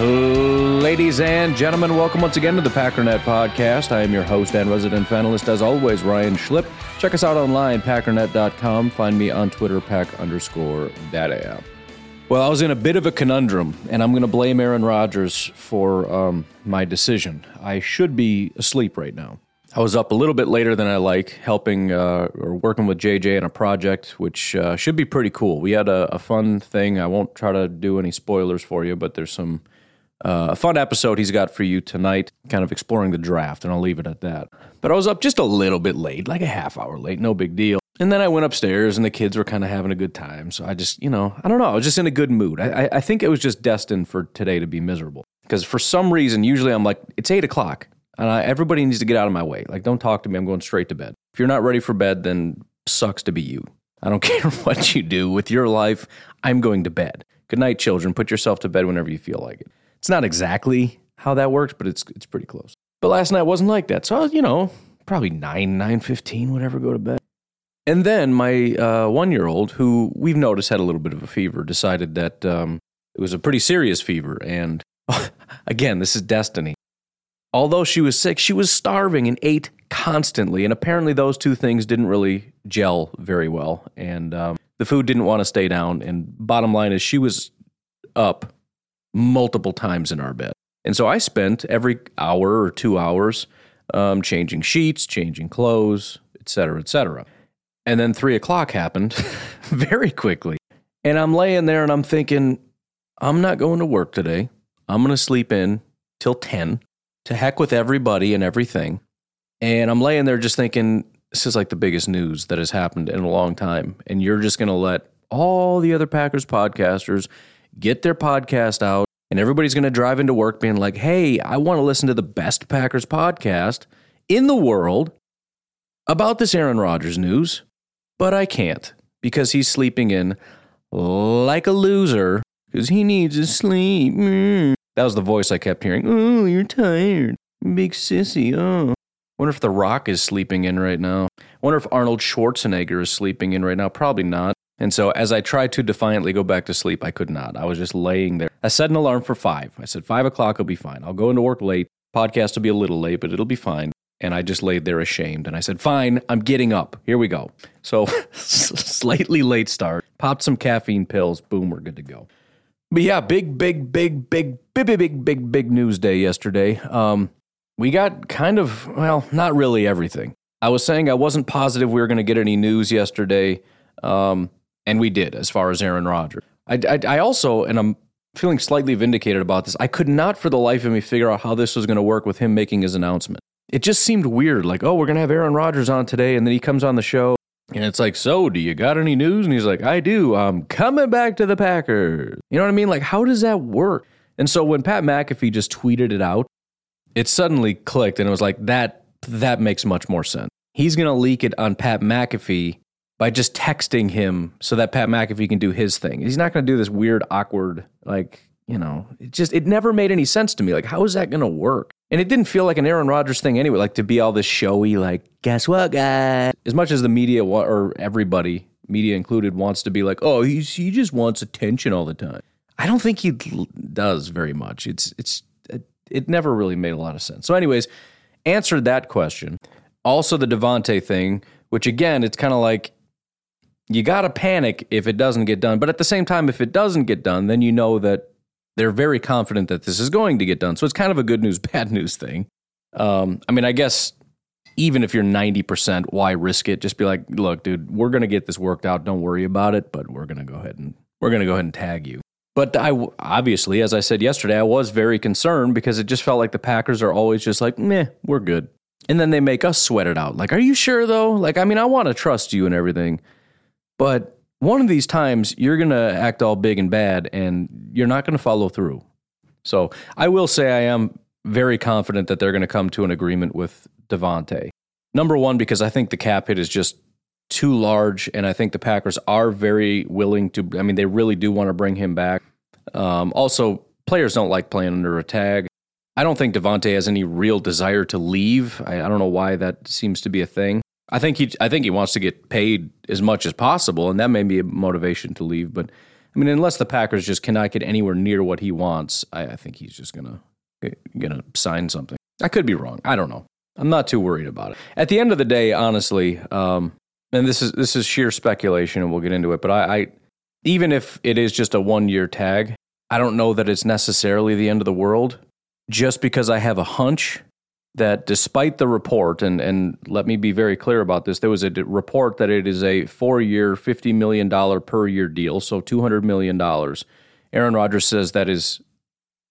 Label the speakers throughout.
Speaker 1: Ladies and gentlemen, welcome once again to the Packernet Podcast. I am your host and resident panelist, as always, Ryan Schlip. Check us out online, packernet.com. Find me on Twitter, pack underscore data. app. Well, I was in a bit of a conundrum, and I'm going to blame Aaron Rodgers for um, my decision. I should be asleep right now. I was up a little bit later than I like, helping uh, or working with JJ on a project, which uh, should be pretty cool. We had a, a, fun thing. I won't try to do any spoilers for you, but there's some uh, a fun episode he's got for you tonight, kind of exploring the draft, and I'll leave it at that. But I was up just a little bit late, like a half hour late, no big deal. And then I went upstairs, and the kids were kind of having a good time. So I just, you know, I don't know, I was just in a good mood. I, I think it was just destined for today to be miserable. Because for some reason, usually I'm like, it's eight o'clock, and I, everybody needs to get out of my way. Like, don't talk to me, I'm going straight to bed. If you're not ready for bed, then sucks to be you. I don't care what you do with your life, I'm going to bed. Good night, children. Put yourself to bed whenever you feel like it. It's not exactly how that works, but it's it's pretty close. But last night wasn't like that. So, you know, probably 9, 9.15, whatever, go to bed. And then my uh, one-year-old, who we've noticed had a little bit of a fever, decided that um, it was a pretty serious fever. And again, this is destiny. Although she was sick, she was starving and ate constantly. And apparently, those two things didn't really gel very well. And um, the food didn't want to stay down. And bottom line is, she was up multiple times in our bed. And so I spent every hour or two hours um, changing sheets, changing clothes, et cetera, et cetera. And then three o'clock happened very quickly. And I'm laying there and I'm thinking, I'm not going to work today. I'm going to sleep in till 10 to heck with everybody and everything. And I'm laying there just thinking, this is like the biggest news that has happened in a long time. And you're just going to let all the other Packers podcasters get their podcast out, and everybody's going to drive into work being like, hey, I want to listen to the best Packers podcast in the world about this Aaron Rodgers news, but I can't because he's sleeping in like a loser because he needs to sleep. That was the voice I kept hearing. Oh, you're tired. Big sissy. Oh. Wonder if The Rock is sleeping in right now. Wonder if Arnold Schwarzenegger is sleeping in right now. Probably not. And so as I tried to defiantly go back to sleep, I could not. I was just laying there. I set an alarm for five. I said, five o'clock will be fine. I'll go into work late. Podcast will be a little late, but it'll be fine. And I just laid there ashamed. And I said, fine, I'm getting up. Here we go. So slightly late start. Popped some caffeine pills. Boom, we're good to go. But yeah, big, big, big, big, big, big, big, big, big news day yesterday. Um, we got kind of, well, not really everything. I was saying I wasn't positive we were going to get any news yesterday. Um, and we did as far as Aaron Rodgers. I, I, I also, and I'm feeling slightly vindicated about this, I could not for the life of me figure out how this was going to work with him making his announcement. It just seemed weird, like, oh, we're going to have Aaron Rodgers on today, and then he comes on the show, and it's like, so do you got any news? And he's like, I do. I'm coming back to the Packers. You know what I mean? Like, how does that work? And so when Pat McAfee just tweeted it out, it suddenly clicked, and it was like, that that makes much more sense. He's going to leak it on Pat McAfee by just texting him so that Pat McAfee can do his thing. He's not going to do this weird, awkward, like, you know, it just, it never made any sense to me. Like, how is that going to work? And it didn't feel like an Aaron Rodgers thing anyway, like to be all this showy, like, guess what, guys? As much as the media wa- or everybody, media included, wants to be like, oh, he's, he just wants attention all the time. I don't think he does very much. It's, it's, it, never really made a lot of sense. So, anyways, answered that question. Also, the Davante thing, which again, it's kind of like you got to panic if it doesn't get done. But at the same time, if it doesn't get done, then you know that they're very confident that this is going to get done. So it's kind of a good news, bad news thing. Um, I mean, I guess even if you're 90%, why risk it? Just be like, look, dude, we're going to get this worked out. Don't worry about it, but we're going to go ahead and we're going to go ahead and tag you. But I obviously, as I said yesterday, I was very concerned because it just felt like the Packers are always just like, meh, we're good. And then they make us sweat it out. Like, are you sure though? Like, I mean, I want to trust you and everything. But one of these times, you're going to act all big and bad and you're not going to follow through. So I will say I am very confident that they're going to come to an agreement with Davante. Number one, because I think the cap hit is just too large, and I think the Packers are very willing to. I mean, they really do want to bring him back. Um, also, players don't like playing under a tag. I don't think Davante has any real desire to leave. I, I, don't know why that seems to be a thing. I think he, I think he wants to get paid as much as possible, and that may be a motivation to leave. But I mean, unless the Packers just cannot get anywhere near what he wants, I, I think he's just gonna gonna sign something. I could be wrong. I don't know. I'm not too worried about it. At the end of the day, honestly, um, and this is this is sheer speculation, and we'll get into it. But I, I even if it is just a one year tag, I don't know that it's necessarily the end of the world. Just because I have a hunch that despite the report, and, and let me be very clear about this, there was a report that it is a four year, $50 million per year deal, so $200 million. Aaron Rodgers says that is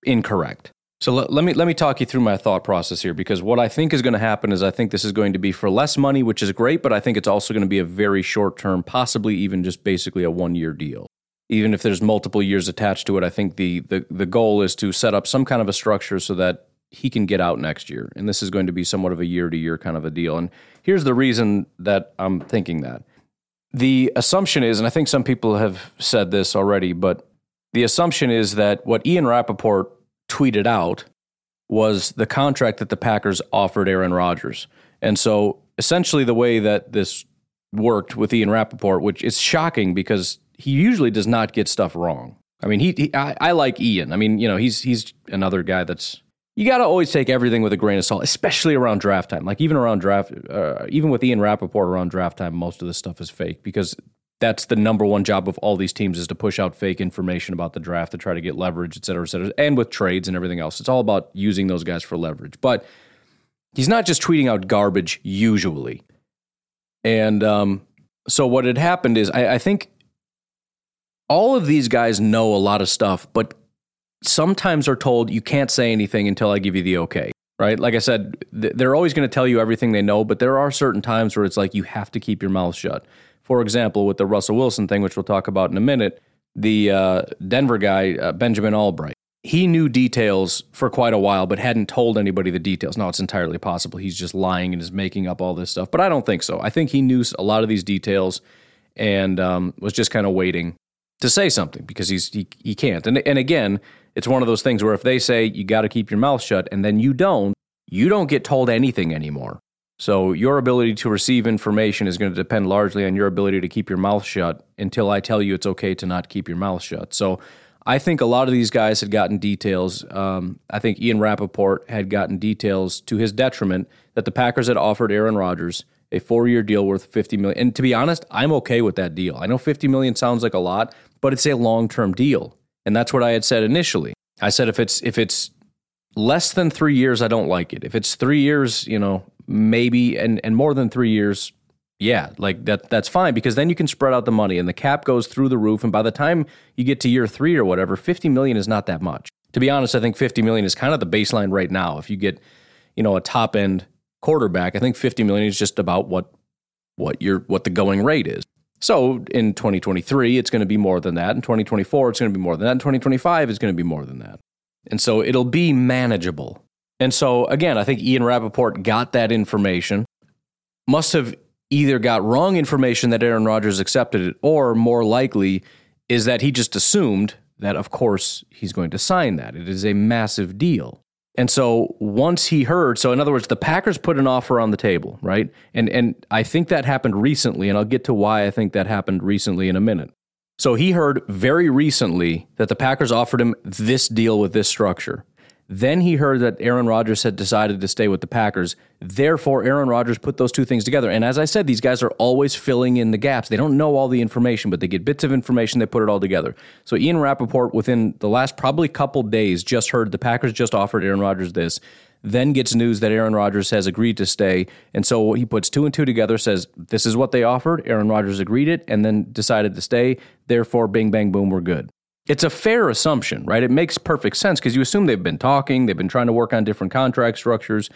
Speaker 1: incorrect. So let, let, me let me talk you through my thought process here because what I think is going to happen is I think this is going to be for less money, which is great, but I think it's also going to be a very short term, possibly even just basically a one year deal. Even if there's multiple years attached to it, I think the, the the goal is to set up some kind of a structure so that he can get out next year. And this is going to be somewhat of a year to year kind of a deal. And here's the reason that I'm thinking that. The assumption is, and I think some people have said this already, but the assumption is that what Ian Rapoport tweeted out was the contract that the Packers offered Aaron Rodgers. And so essentially the way that this worked with Ian Rapoport, which is shocking because he usually does not get stuff wrong. I mean, he, he I, I, like Ian. I mean, you know, he's he's another guy that's you got to always take everything with a grain of salt, especially around draft time. Like even around draft, uh, even with Ian Rapoport around draft time, most of this stuff is fake because that's the number one job of all these teams is to push out fake information about the draft to try to get leverage, et cetera, et cetera, and with trades and everything else. It's all about using those guys for leverage. But he's not just tweeting out garbage usually. And um, so what had happened is I, I think all of these guys know a lot of stuff, but sometimes are told you can't say anything until I give you the okay. Right? Like I said, they're always going to tell you everything they know, but there are certain times where it's like you have to keep your mouth shut. For example, with the Russell Wilson thing, which we'll talk about in a minute, the uh, Denver guy, uh, Benjamin Allbright, he knew details for quite a while, but hadn't told anybody the details. Now, it's entirely possible he's just lying and is making up all this stuff, but I don't think so. I think he knew a lot of these details and um, was just kind of waiting to say something because he's he, he can't. And and again, it's one of those things where if they say you got to keep your mouth shut and then you don't, you don't get told anything anymore. So your ability to receive information is going to depend largely on your ability to keep your mouth shut until I tell you it's okay to not keep your mouth shut. So I think a lot of these guys had gotten details. Um, I think Ian Rapoport had gotten details to his detriment that the Packers had offered Aaron Rodgers a four-year deal worth 50 million. And to be honest, I'm okay with that deal. I know 50 million sounds like a lot, but it's a long-term deal. And that's what I had said initially. I said if it's if it's less than 3 years, I don't like it. If it's 3 years, you know, maybe and and more than 3 years, yeah, like that that's fine because then you can spread out the money and the cap goes through the roof and by the time you get to year 3 or whatever, 50 million is not that much. To be honest, I think 50 million is kind of the baseline right now. If you get, you know, a top end quarterback, I think 50 million is just about what what your what the going rate is. So in 2023, it's going to be more than that. In 2024, it's going to be more than that. In 2025, it's going to be more than that. And so it'll be manageable. And so, again, I think Ian Rapoport got that information, must have either got wrong information that Aaron Rodgers accepted it, or more likely is that he just assumed that, of course, he's going to sign that. It is a massive deal. And so once he heard, so in other words, the Packers put an offer on the table, right? And and I think that happened recently, and I'll get to why I think that happened recently in a minute. So he heard very recently that the Packers offered him this deal with this structure. Then he heard that Aaron Rodgers had decided to stay with the Packers. Therefore, Aaron Rodgers put those two things together. And as I said, these guys are always filling in the gaps. They don't know all the information, but they get bits of information, they put it all together. So Ian Rapoport, within the last probably couple days, just heard the Packers just offered Aaron Rodgers this. then gets news that Aaron Rodgers has agreed to stay. And so he puts two and two together, says, This is what they offered. Aaron Rodgers agreed it and then decided to stay. Therefore, bing, bang, boom, we're good. It's a fair assumption, right? It makes perfect sense because you assume they've been talking, they've been trying to work on different contract structures.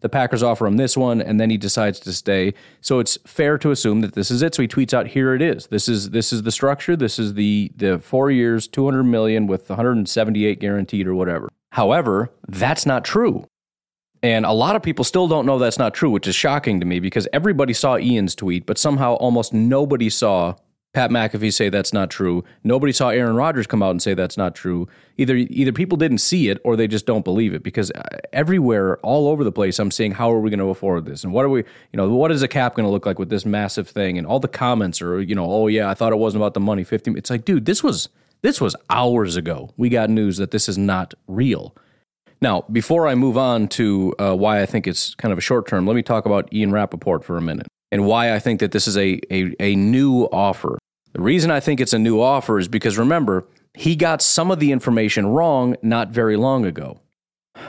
Speaker 1: The Packers offer him this one, and then he decides to stay. So it's fair to assume that this is it. So he tweets out, "Here it is. This is this is the structure. This is the the four years, two hundred million with one hundred and seventy eight guaranteed or whatever." However, that's not true. And a lot of people still don't know that's not true, which is shocking to me because everybody saw Ian's tweet, but somehow almost nobody saw Pat McAfee say that's not true. Nobody saw Aaron Rodgers come out and say that's not true. Either either people didn't see it or they just don't believe it because uh, everywhere, all over the place, I'm seeing how are we going to afford this and what are we, you know, what is a cap going to look like with this massive thing? And all the comments are, you know, oh yeah, I thought it wasn't about the money. Fifty. It's like, dude, this was this was hours ago. We got news that this is not real. Now, before I move on to uh, why I think it's kind of a short term, let me talk about Ian Rapoport for a minute and why I think that this is a, a, a new offer. The reason I think it's a new offer is because remember, he got some of the information wrong not very long ago.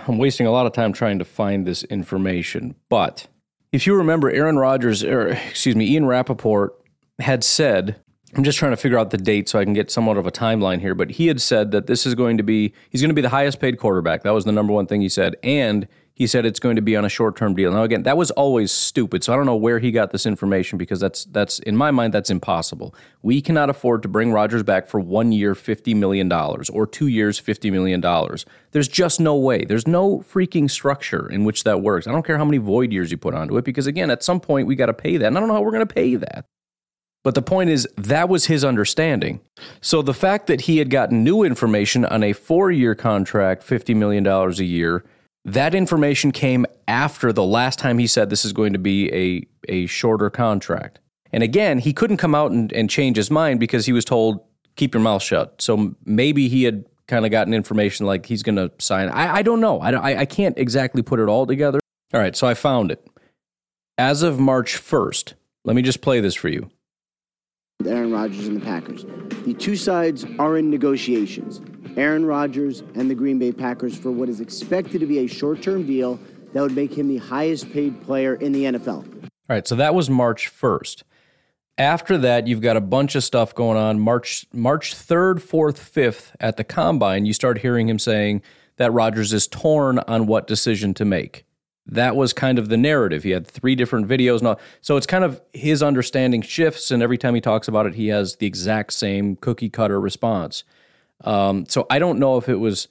Speaker 1: I'm wasting a lot of time trying to find this information, but if you remember, Aaron Rodgers, or excuse me, Ian Rapoport had said, I'm just trying to figure out the date so I can get somewhat of a timeline here, but he had said that this is going to be, he's going to be the highest paid quarterback. That was the number one thing he said. And he said it's going to be on a short-term deal. Now again, that was always stupid. So I don't know where he got this information because that's that's in my mind that's impossible. We cannot afford to bring Rodgers back for 1 year 50 million dollars or 2 years 50 million dollars. There's just no way. There's no freaking structure in which that works. I don't care how many void years you put onto it because again, at some point we got to pay that. And I don't know how we're going to pay that. But the point is, that was his understanding. So the fact that he had gotten new information on a four year contract, $50 million a year, that information came after the last time he said this is going to be a, a shorter contract. And again, he couldn't come out and, and change his mind because he was told, keep your mouth shut. So maybe he had kind of gotten information like he's going to sign. I, I don't know. I, I can't exactly put it all together. All right, so I found it. As of March 1st, let me just play this for you.
Speaker 2: Aaron Rodgers and the Packers. The two sides are in negotiations. Aaron Rodgers and the Green Bay Packers for what is expected to be a short term deal that would make him the highest paid player in the NFL.
Speaker 1: All right, so that was March 1st. After that, you've got a bunch of stuff going on. March March 3rd, 4th, 5th at the combine, you start hearing him saying that Rodgers is torn on what decision to make. That was kind of the narrative. He had three different videos. Now, so it's kind of his understanding shifts, and every time he talks about it, he has the exact same cookie cutter response. Um, so I don't know if it was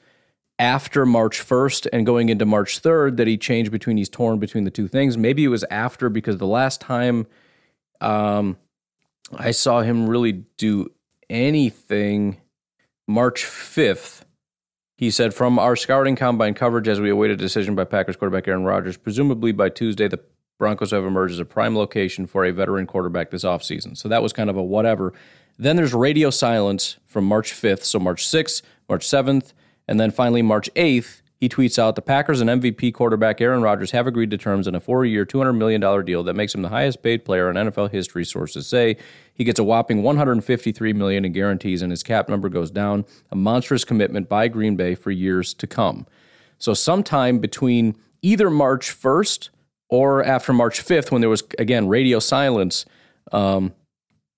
Speaker 1: after March 1st and going into March 3rd that he changed between he's torn between the two things. Maybe it was after because the last time um, I saw him really do anything March 5th. He said, From our scouting combine coverage as we await a decision by Packers quarterback Aaron Rodgers, presumably by Tuesday, the Broncos have emerged as a prime location for a veteran quarterback this offseason. So that was kind of a whatever. Then there's radio silence from March 5th, so March 6th, March 7th, and then finally March 8th, he tweets out the Packers and MVP quarterback Aaron Rodgers have agreed to terms in a four year, $200 million deal that makes him the highest paid player in NFL history, sources say. He gets a whopping 153 million in guarantees, and his cap number goes down, a monstrous commitment by Green Bay for years to come. So, sometime between either March 1st or after March 5th, when there was, again, radio silence, um,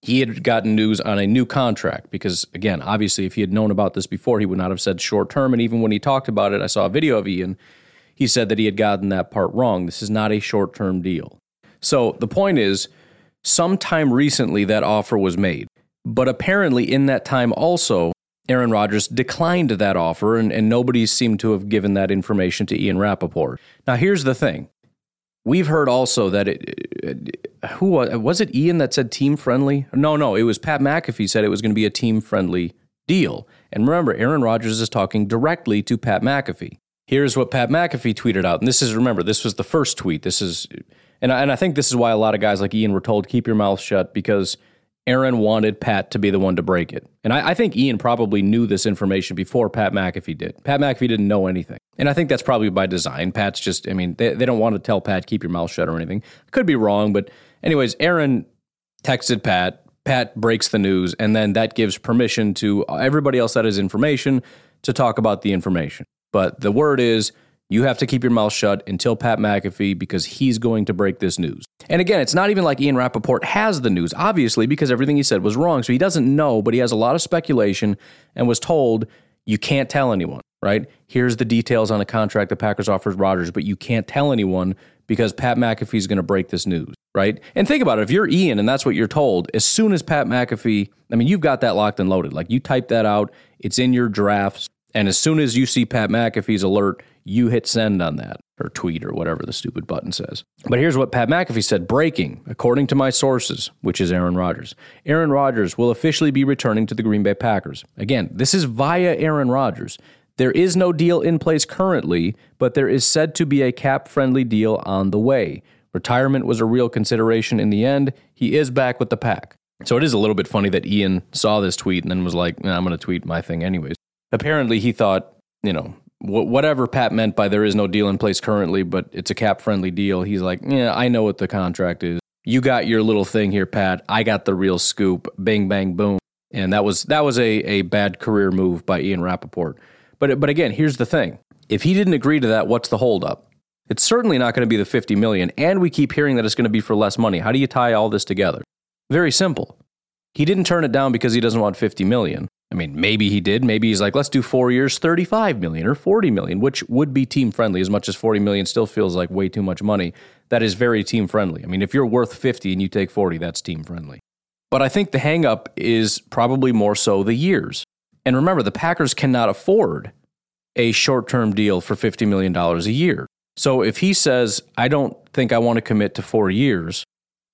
Speaker 1: he had gotten news on a new contract because again obviously if he had known about this before he would not have said short term. And even when he talked about it i saw a video of ian. He said that he had gotten that part wrong. This is not a short term deal. So the point is sometime recently that offer was made. But apparently in that time also aaron rodgers declined that offer and, and nobody seemed to have given that information to ian rapoport now here's the thing We've heard also that it, who was it Ian that said team friendly? No, no, it was Pat McAfee said it was going to be a team friendly deal. And remember, Aaron Rodgers is talking directly to Pat McAfee. Here's what Pat McAfee tweeted out. And this is, remember, this was the first tweet. This is, and I, and I think this is why a lot of guys like Ian were told, keep your mouth shut because Aaron wanted Pat to be the one to break it. And I, I, think Ian probably knew this information before Pat McAfee did. Pat McAfee didn't know anything. And I think that's probably by design. Pat's just, I mean, they, they don't want to tell Pat, keep your mouth shut or anything. Could be wrong. But, anyways, Aaron texted Pat. Pat breaks the news. And then that gives permission to everybody else that has information to talk about the information. But the word is You have to keep your mouth shut until Pat McAfee because he's going to break this news. And again, it's not even like Ian Rapoport has the news, obviously, because everything he said was wrong. So he doesn't know, but he has a lot of speculation and was told, you can't tell anyone, right? Here's the details on the contract the Packers offered Rodgers, but you can't tell anyone because Pat McAfee is going to break this news, right? And think about it. If you're Ian and that's what you're told, as soon as Pat McAfee, I mean, you've got that locked and loaded. Like you type that out, it's in your drafts. And as soon as you see Pat McAfee's alert, you hit send on that or tweet or whatever the stupid button says. But here's what Pat McAfee said breaking, according to my sources, which is Aaron Rodgers. Aaron Rodgers will officially be returning to the Green Bay Packers. Again, this is via Aaron Rodgers. There is no deal in place currently, but there is said to be a cap friendly deal on the way. Retirement was a real consideration in the end. He is back with the pack. So it is a little bit funny that Ian saw this tweet and then was like, nah, I'm going to tweet my thing anyways. Apparently, he thought, you know, whatever Pat meant by there is no deal in place currently, but it's a cap friendly deal. He's like, yeah, I know what the contract is. You got your little thing here, Pat. I got the real scoop. Bang, bang, boom. And that was that was a, a bad career move by Ian Rapoport. But but again, here's the thing: if he didn't agree to that, what's the holdup? It's certainly not going to be the 50 million, and we keep hearing that it's going to be for less money. How do you tie all this together? Very simple. He didn't turn it down because he doesn't want 50 million. I mean, maybe he did. Maybe he's like, let's do four years, 35 million or 40 million, which would be team friendly as much as 40 million still feels like way too much money. That is very team friendly. I mean, if you're worth 50 and you take 40, that's team friendly. But I think the hangup is probably more so the years. And remember, the Packers cannot afford a short term deal for $50 million a year. So if he says, I don't think I want to commit to four years,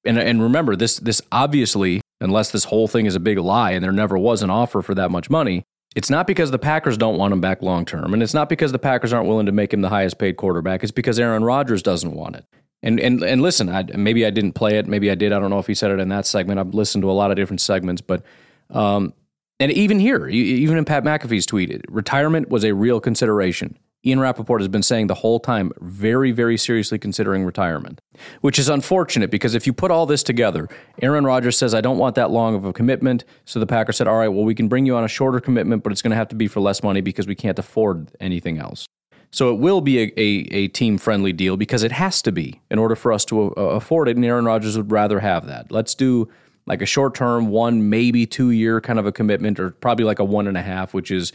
Speaker 1: and, and remember, this, this obviously unless this whole thing is a big lie and there never was an offer for that much money, it's not because the Packers don't want him back long term. And it's not because the Packers aren't willing to make him the highest paid quarterback. It's because Aaron Rodgers doesn't want it. And, and, and listen, I, maybe I didn't play it. Maybe I did. I don't know if he said it in that segment. I've listened to a lot of different segments. But, um, and even here, even in Pat McAfee's tweet, retirement was a real consideration. Ian Rapoport has been saying the whole time, very, very seriously considering retirement, which is unfortunate because if you put all this together, Aaron Rodgers says, I don't want that long of a commitment. So the Packers said, All right, well, we can bring you on a shorter commitment, but it's going to have to be for less money because we can't afford anything else. So it will be a, a, a team friendly deal because it has to be in order for us to uh, afford it. And Aaron Rodgers would rather have that. Let's do like a short term, one, maybe two year kind of a commitment, or probably like a one and a half, which is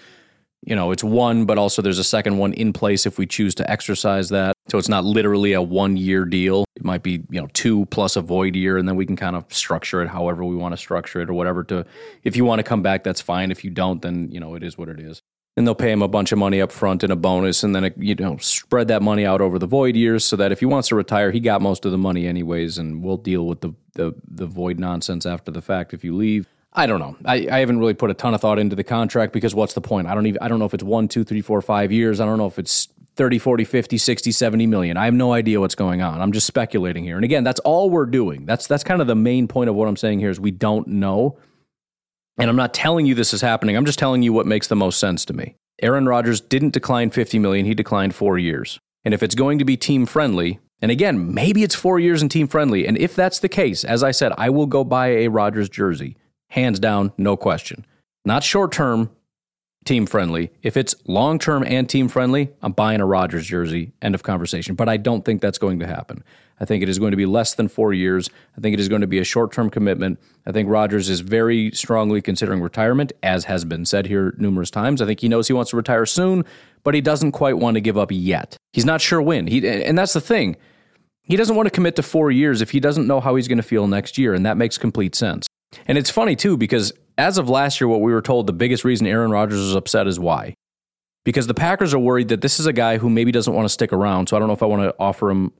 Speaker 1: you know, it's one, but also there's a second one in place if we choose to exercise that. So it's not literally a one year deal. It might be, you know, two plus a void year, and then we can kind of structure it however we want to structure it or whatever. To if you want to come back, that's fine. If you don't, then you know it is what it is. And they'll pay him a bunch of money up front and a bonus, and then you know spread that money out over the void years so that if he wants to retire, he got most of the money anyways, and we'll deal with the the, the void nonsense after the fact if you leave. I don't know. I, I haven't really put a ton of thought into the contract because what's the point? I don't even I don't know if it's one, two, three, four, five years. I don't know if it's 30, 40, 50, 60, 70 million. I have no idea what's going on. I'm just speculating here. And again, that's all we're doing. That's that's kind of the main point of what I'm saying here is we don't know. And I'm not telling you this is happening. I'm just telling you what makes the most sense to me. Aaron Rodgers didn't decline 50 million, he declined 4 years. And if it's going to be team friendly, and again, maybe it's 4 years and team friendly, and if that's the case, as I said, I will go buy a Rodgers jersey hands down, no question. Not short term, team friendly. If it's long term and team friendly, I'm buying a Rodgers jersey. End of conversation. But I don't think that's going to happen. I think it is going to be less than four years. I think it is going to be a short term commitment. I think Rodgers is very strongly considering retirement, as has been said here numerous times. I think he knows he wants to retire soon, but he doesn't quite want to give up yet. He's not sure when. He, and that's the thing. He doesn't want to commit to four years if he doesn't know how he's going to feel next year, and that makes complete sense. And it's funny too because as of last year, what we were told the biggest reason Aaron Rodgers was upset is why. Because the Packers are worried that this is a guy who maybe doesn't want to stick around. So I don't know if I want to offer him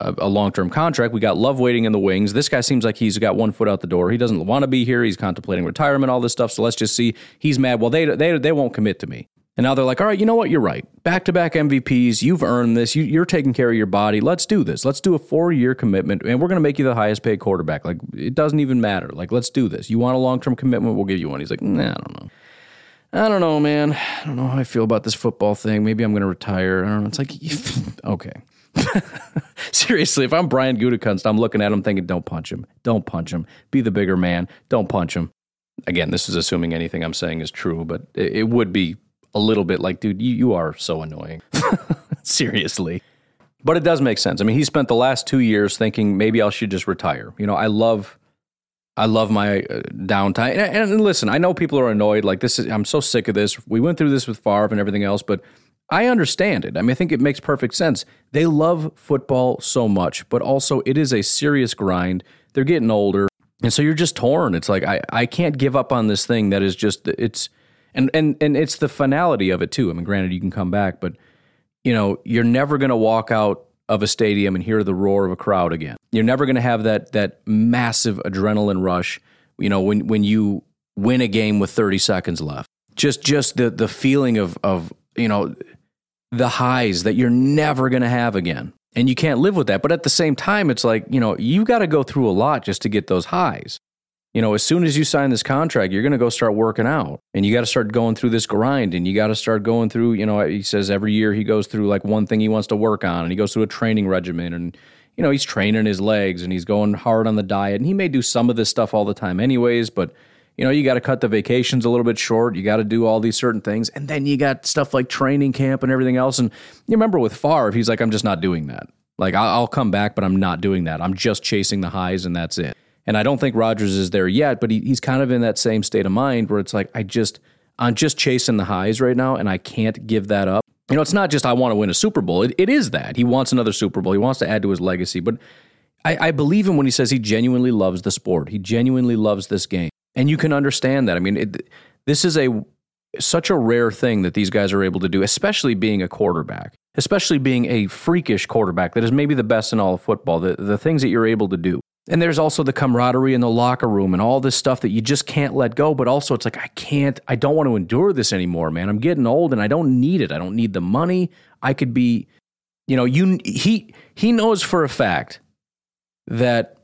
Speaker 1: a, a long term contract. We got Love waiting in the wings. This guy seems like he's got one foot out the door. He doesn't want to be here. He's contemplating retirement, all this stuff. So let's just see. He's mad. Well, they they they won't commit to me. And now they're like, all right, you know what? You're right. Back to back MVPs. You've earned this. You, are taking care of your body. Let's do this. Let's do a four year commitment, and we're going to make you the highest paid quarterback. Like, it doesn't even matter. Like, let's do this. You want a long term commitment? We'll give you one. He's like, nah, I don't know. I don't know, man. I don't know how I feel about this football thing. Maybe I'm going to retire. I don't know. It's like, okay. Seriously, if I'm Brian Gutekunst, I'm looking at him thinking, don't punch him. Don't punch him. Be the bigger man. Don't punch him. Again, this is assuming anything I'm saying is true, but it, it would be a little bit like, dude, you, you are so annoying. Seriously. But it does make sense. I mean, he spent the last two years thinking maybe I should just retire. You know, I love, I love my uh, downtime. And, and, listen, I know people are annoyed. Like this is, I'm so sick of this. We went through this with Favre and everything else, but I understand it. I mean, I think it makes perfect sense. They love football so much, but also it is a serious grind. They're getting older, and so you're just torn. It's like I, I can't give up on this thing that is just it's and and and it's the finality of it too. I mean, granted, you can come back, but you know, you're never going to walk out of a stadium and hear the roar of a crowd again. You're never going to have that that massive adrenaline rush, you know, when when you win a game with 30 seconds left. Just just the the feeling of of, you know, the highs that you're never going to have again. And you can't live with that. But at the same time, it's like, you know, you got to go through a lot just to get those highs you know, as soon as you sign this contract, you're going to go start working out and you got to start going through this grind and you got to start going through, you know, he says every year he goes through like one thing he wants to work on and he goes through a training regimen and, you know, he's training his legs and he's going hard on the diet and he may do some of this stuff all the time anyways, but, you know, you got to cut the vacations a little bit short. You got to do all these certain things. And then you got stuff like training camp and everything else. And you remember with Favre, he's like, I'm just not doing that. Like, I'll come back, but I'm not doing that. I'm just chasing the highs and that's it. And I don't think Rodgers is there yet, but he, he's kind of in that same state of mind where it's like, I just, I'm just chasing the highs right now and I can't give that up. You know, it's not just I want to win a Super Bowl. It, it is that. He wants another Super Bowl. He wants to add to his legacy. But I, I believe him when he says he genuinely loves the sport. He genuinely loves this game. And you can understand that. I mean, it, this is a such a rare thing that these guys are able to do, especially being a quarterback, especially being a freakish quarterback that is maybe the best in all of football. The, the things that you're able to do. And there's also the camaraderie in the locker room and all this stuff that you just can't let go. But also, it's like, I can't, I don't want to endure this anymore, man. I'm getting old and I don't need it. I don't need the money. I could be, you know, you, he, he knows for a fact that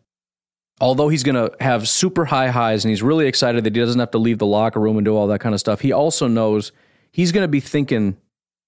Speaker 1: although he's going to have super high highs and he's really excited that he doesn't have to leave the locker room and do all that kind of stuff, he also knows he's going to be thinking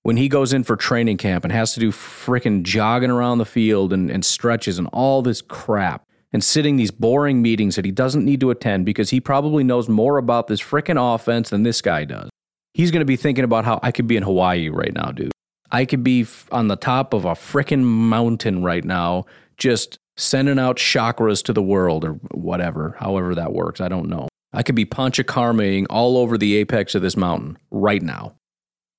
Speaker 1: when he goes in for training camp and has to do freaking jogging around the field and, and stretches and all this crap and sitting these boring meetings that he doesn't need to attend because he probably knows more about this freaking offense than this guy does. He's going to be thinking about how I could be in Hawaii right now, dude. I could be on the top of a freaking mountain right now, just sending out chakras to the world or whatever, however that works. I don't know. I could be panchakarmaing all over the apex of this mountain right now.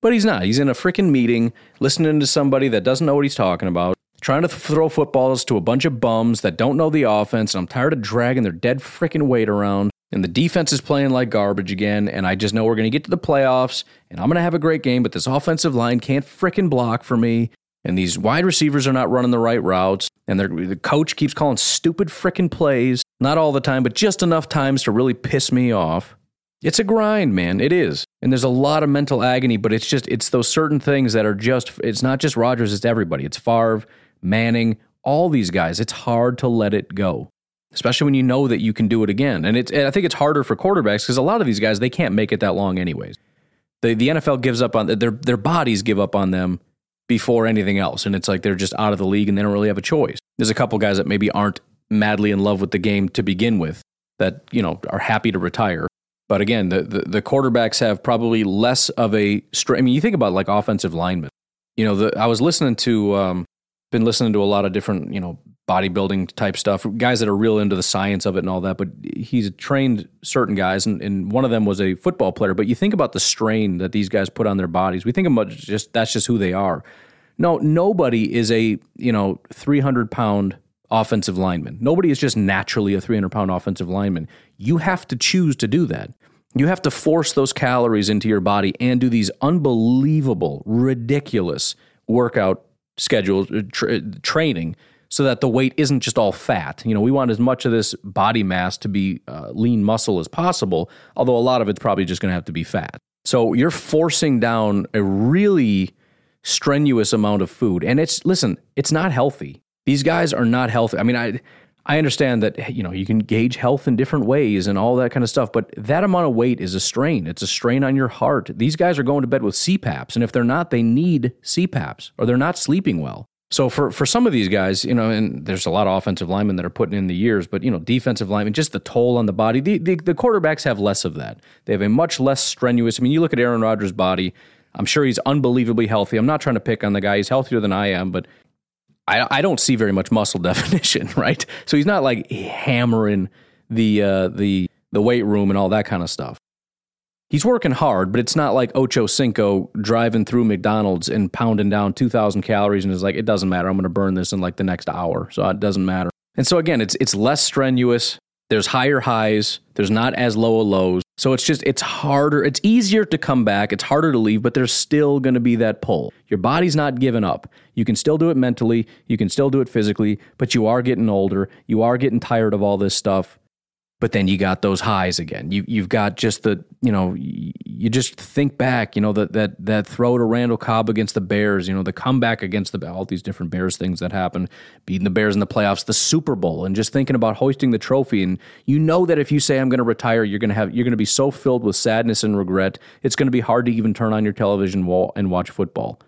Speaker 1: But he's not. He's in a freaking meeting listening to somebody that doesn't know what he's talking about trying to throw footballs to a bunch of bums that don't know the offense, and I'm tired of dragging their dead freaking weight around. And the defense is playing like garbage again, and I just know we're going to get to the playoffs, and I'm going to have a great game, but this offensive line can't freaking block for me, and these wide receivers are not running the right routes, and the coach keeps calling stupid freaking plays, not all the time, but just enough times to really piss me off. It's a grind, man. It is. And there's a lot of mental agony, but it's just, it's those certain things that are just, it's not just Rodgers, it's everybody. It's Favre, Manning, all these guys. It's hard to let it go, especially when you know that you can do it again. And it's and I think it's harder for quarterbacks because a lot of these guys they can't make it that long anyways. The the NFL gives up on their their bodies give up on them before anything else, and it's like they're just out of the league and they don't really have a choice. There's a couple guys that maybe aren't madly in love with the game to begin with that you know are happy to retire. But again, the, the, the quarterbacks have probably less of a. I mean, you think about like offensive linemen. You know, the, I was listening to um, been listening to a lot of different, you know, bodybuilding type stuff, guys that are real into the science of it and all that. But he's trained certain guys, and, and one of them was a football player. But you think about the strain that these guys put on their bodies. We think about just that's just who they are. No, nobody is a you know 300 pound offensive lineman. Nobody is just naturally a 300 pound offensive lineman. You have to choose to do that. You have to force those calories into your body and do these unbelievable, ridiculous workout schedule uh, tra- training so that the weight isn't just all fat. You know, we want as much of this body mass to be uh, lean muscle as possible, although a lot of it's probably just going to have to be fat. So you're forcing down a really strenuous amount of food and it's listen, it's not healthy. These guys are not healthy. I mean, I I understand that you know you can gauge health in different ways and all that kind of stuff, but that amount of weight is a strain. It's a strain on your heart. These guys are going to bed with CPAPs, and if they're not, they need CPAPs or they're not sleeping well. So for for some of these guys, you know, and there's a lot of offensive linemen that are putting in the years, but you know, defensive linemen, just the toll on the body. The, the, the quarterbacks have less of that. They have a much less strenuous. I mean, you look at Aaron Rodgers' body. I'm sure he's unbelievably healthy. I'm not trying to pick on the guy. He's healthier than I am, but I, I don't see very much muscle definition, right? So he's not like hammering the uh, the the weight room and all that kind of stuff. He's working hard, but it's not like Ocho Cinco driving through McDonald's and pounding down 2,000 calories and is like, it doesn't matter. I'm going to burn this in like the next hour. So it doesn't matter. And so again, it's, it's less strenuous. There's higher highs. There's not as low a lows. So it's just, it's harder. It's easier to come back. It's harder to leave, but there's still going to be that pull. Your body's not giving up. You can still do it mentally. You can still do it physically, but you are getting older. You are getting tired of all this stuff but then you got those highs again. You you've got just the you know you just think back, you know that that that throw to Randall Cobb against the Bears, you know the comeback against the all these different Bears things that happened, beating the Bears in the playoffs, the Super Bowl, and just thinking about hoisting the trophy. And you know that if you say I'm going to retire, you're going to have you're going to be so filled with sadness and regret, it's going to be hard to even turn on your television wall and watch football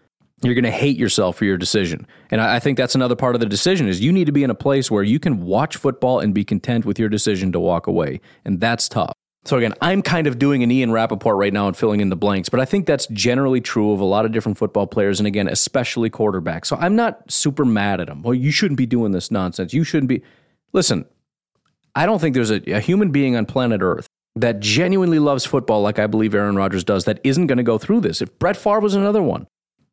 Speaker 1: you're going to hate yourself for your decision. And I, think that's another part of the decision is you need to be in a place where you can watch football and be content with your decision to walk away. And that's tough. So again, I'm kind of doing an Ian Rapoport right now and filling in the blanks, but I think that's generally true of a lot of different football players, and again, especially quarterbacks. So I'm not super mad at them. Well, you shouldn't be doing this nonsense. You shouldn't be. Listen, I don't think there's a, a human being on planet Earth that genuinely loves football like I believe Aaron Rodgers does that isn't going to go through this. If Brett Favre was another one,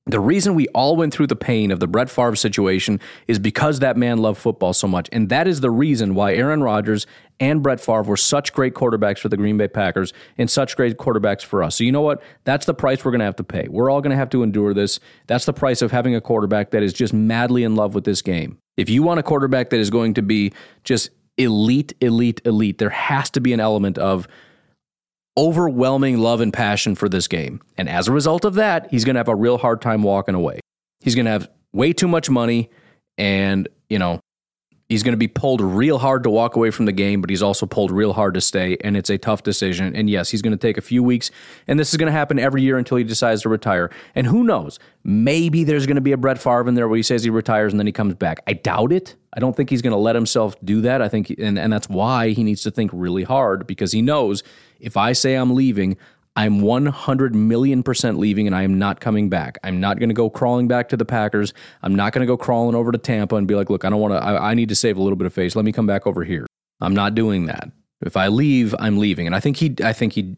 Speaker 1: the reason we all went through the pain of the Brett Favre situation is because that man loved football so much. And that is the reason why Aaron Rodgers and Brett Favre were such great quarterbacks for the Green Bay Packers and such great quarterbacks for us. So, you know what? That's the price we're going to have to pay. We're all going to have to endure this. That's the price of having a quarterback that is just madly in love with this game. If you want a quarterback that is going to be just elite, elite, elite, there has to be an element of overwhelming love and passion for this game. And as a result of that, he's going to have a real hard time walking away. He's going to have way too much money and, you know, he's going to be pulled real hard to walk away from the game, but he's also pulled real hard to stay. And it's a tough decision. And yes, he's going to take a few weeks. And this is going to happen every year until he decides to retire. And who knows? Maybe there's going to be a Brett Favre in there where he says he retires and then he comes back. I doubt it. I don't think he's going to let himself do that. I think, and, and that's why he needs to think really hard because he knows if I say I'm leaving, I'm 100 million percent leaving and I am not coming back. I'm not going to go crawling back to the Packers. I'm not going to go crawling over to Tampa and be like, look, I don't want to, I, I, need to save a little bit of face. Let me come back over here. I'm not doing that. If I leave, I'm leaving. And I think he, I think he,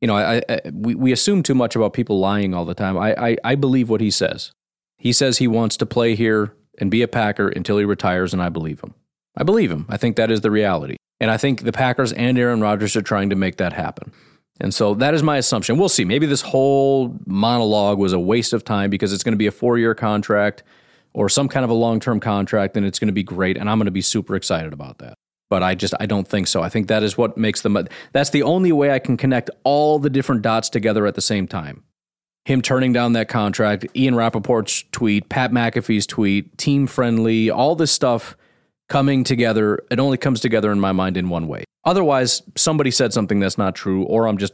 Speaker 1: you know, I, I, we, we assume too much about people lying all the time. I, I, I believe what he says. He says he wants to play here and be a Packer until he retires, and I believe him. I believe him. I think that is the reality. And I think the Packers and Aaron Rodgers are trying to make that happen. And so that is my assumption. We'll see. Maybe this whole monologue was a waste of time because it's going to be a four year contract or some kind of a long term contract and it's going to be great. And I'm going to be super excited about that. But I just, I don't think so. I think that is what makes them, that's the only way I can connect all the different dots together at the same time. Him turning down that contract, Ian Rapoport's tweet, Pat McAfee's tweet, team friendly, all this stuff coming together. It only comes together in my mind in one way. Otherwise, somebody said something that's not true, or I'm just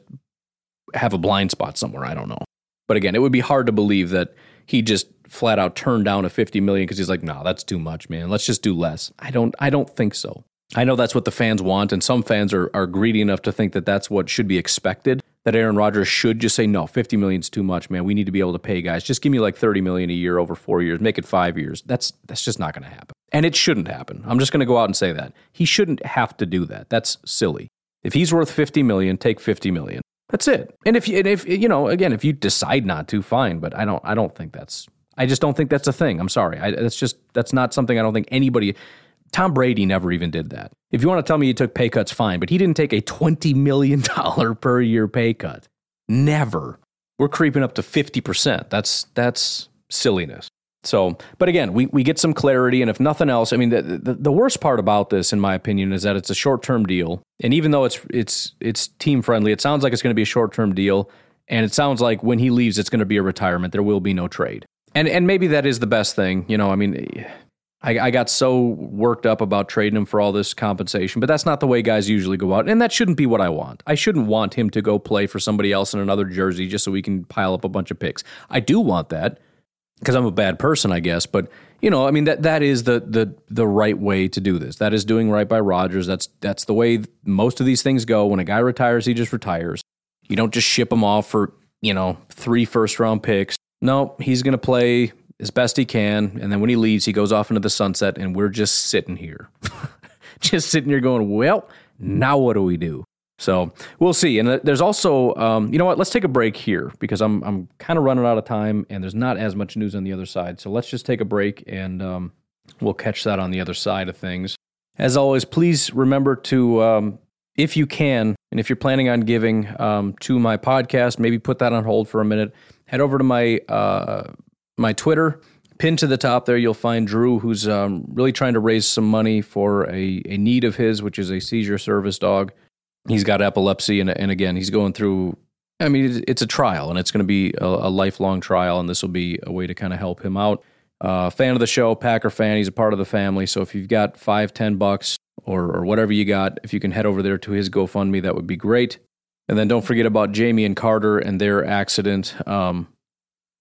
Speaker 1: have a blind spot somewhere. I don't know. But again, it would be hard to believe that he just flat out turned down a 50 million because he's like, no, nah, that's too much, man. Let's just do less. I don't, I don't think so. I know that's what the fans want, and some fans are, are greedy enough to think that that's what should be expected. That Aaron Rodgers should just say, no, 50 million is too much, man. We need to be able to pay guys. Just give me like 30 million a year over four years. Make it five years. That's that's just not going to happen. And it shouldn't happen. I'm just going to go out and say that. He shouldn't have to do that. That's silly. If he's worth 50 million, take 50 million. That's it. And if you, and if you know, again, if you decide not to, fine. But I don't, I don't think that's, I just don't think that's a thing. I'm sorry. I, that's just, that's not something I don't think anybody, Tom Brady never even did that. If you want to tell me he took pay cuts, fine. But he didn't take a $20 million per year pay cut. Never. We're creeping up to 50%. That's, that's silliness. So, but again, we, we get some clarity. And if nothing else, I mean, the, the, the worst part about this, in my opinion, is that it's a short term deal. And even though it's, it's, it's team friendly, it sounds like it's going to be a short term deal. And it sounds like when he leaves, it's going to be a retirement. There will be no trade. And, and maybe that is the best thing. You know, I mean, I, I got so worked up about trading him for all this compensation, but that's not the way guys usually go out. And that shouldn't be what I want. I shouldn't want him to go play for somebody else in another jersey just so we can pile up a bunch of picks. I do want that because I'm a bad person, I guess. But you know, I mean that that is the the the right way to do this. That is doing right by Rodgers. That's that's the way most of these things go. When a guy retires, he just retires. You don't just ship him off for you know, three first round picks. No, he's going to play as best he can. And then when he leaves, he goes off into the sunset, and we're just sitting here. just sitting here going, well, now what do we do? So we'll see. And there's also, um, you know what? Let's take a break here because I'm I'm kind of running out of time, and there's not as much news on the other side. So let's just take a break, and um, we'll catch that on the other side of things. As always, please remember to, um, if you can, and if you're planning on giving um, to my podcast, maybe put that on hold for a minute. Head over to my uh, my Twitter. Pinned to the top there, you'll find Drew, who's um, really trying to raise some money for a, a need of his, which is a seizure service dog he's got epilepsy, and, and again, he's going through. I mean, it's a trial, and it's going to be a, a, lifelong trial, and this will be a way to kind of help him out. Uh, fan of the show, Packer fan. He's a part of the family. So if you've got five, ten bucks, or or whatever you got, if you can head over there to his GoFundMe, that would be great. And then don't forget about Jamie and Carter and their accident. Um,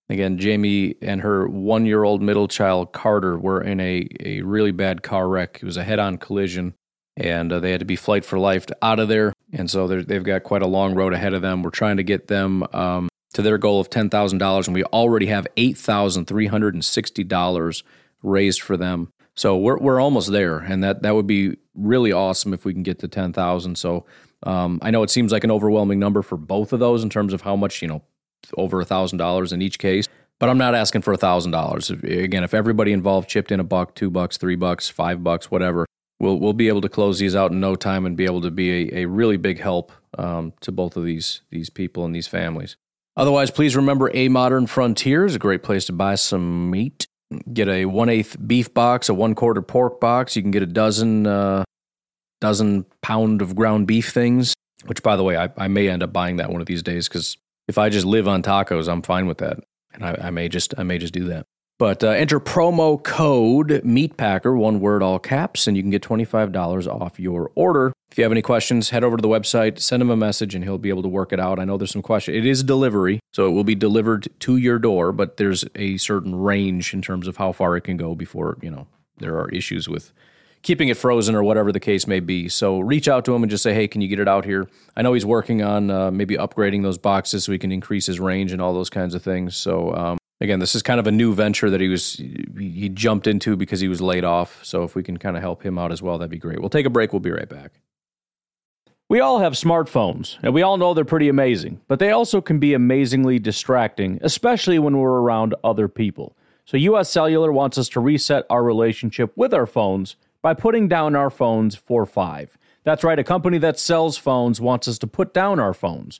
Speaker 1: again, Jamie and her one-year-old middle child Carter were in a a really bad car wreck. It was a head-on collision and uh, they had to be flight for life out of there. And so they've got quite a long road ahead of them. We're trying to get them um, to their goal of ten thousand dollars, and we already have eight thousand three hundred and sixty dollars raised for them. So we're we're almost there, and that that would be really awesome if we can get to ten thousand. So um, I know it seems like an overwhelming number for both of those in terms of how much you know over a thousand dollars in each case. But I'm not asking for a thousand dollars. Again, if everybody involved chipped in a buck, two bucks, three bucks, five bucks, whatever, we'll we'll be able to close these out in no time and be able to be a, a really big help um, to both of these these people and these families. Otherwise, please remember A Modern Frontier is a great place to buy some meat. Get a one eighth beef box, a one quarter pork box. You can get a dozen uh, dozen pound of ground beef things. Which, by the way, I, I may end up buying that one of these days because if I just live on tacos, I'm fine with that, and I, I may just I may just do that. But uh, enter promo code MEATPACKER, one word, all caps, and you can get $25 off your order. If you have any questions, head over to the website, send him a message, and he'll be able to work it out. I know there's some questions. It is delivery, so it will be delivered to your door, but there's a certain range in terms of how far it can go before, you know, there are issues with keeping it frozen or whatever the case may be. So reach out to him and just say, hey, can you get it out here? I know he's working on uh, maybe upgrading those boxes so he can increase his range and all those kinds of things. So um, again, this is kind of a new venture that he was he jumped into because he was laid off. So if we can kind of help him out as well, that'd be great. We'll take a break. We'll be right back.
Speaker 3: We all have smartphones, and we all know they're pretty amazing, but they also can be amazingly distracting, especially when we're around other people. So US Cellular wants us to reset our relationship with our phones by putting down our phones for 5. That's right, a company that sells phones wants us to put down our phones.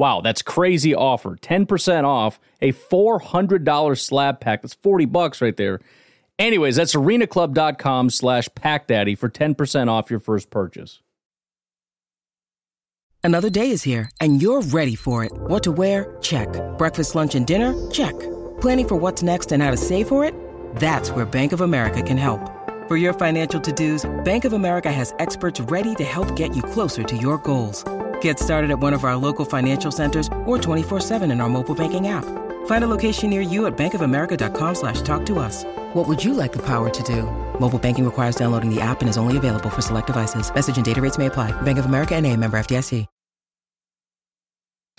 Speaker 3: Wow, that's crazy offer. 10% off a $400 slab pack. That's 40 bucks right there. Anyways, that's arenaclub.com slash packdaddy for 10% off your first purchase.
Speaker 4: Another day is here, and you're ready for it. What to wear? Check. Breakfast, lunch, and dinner? Check. Planning for what's next and how to save for it? That's where Bank of America can help. For your financial to-dos, Bank of America has experts ready to help get you closer to your goals. Get started at one of our local financial centers or 24-7 in our mobile banking app. Find a location near you at bankofamerica.com slash talk to us. What would you like the power to do? Mobile banking requires downloading the app and is only available for select devices. Message and data rates may apply. Bank of America and a member FDIC.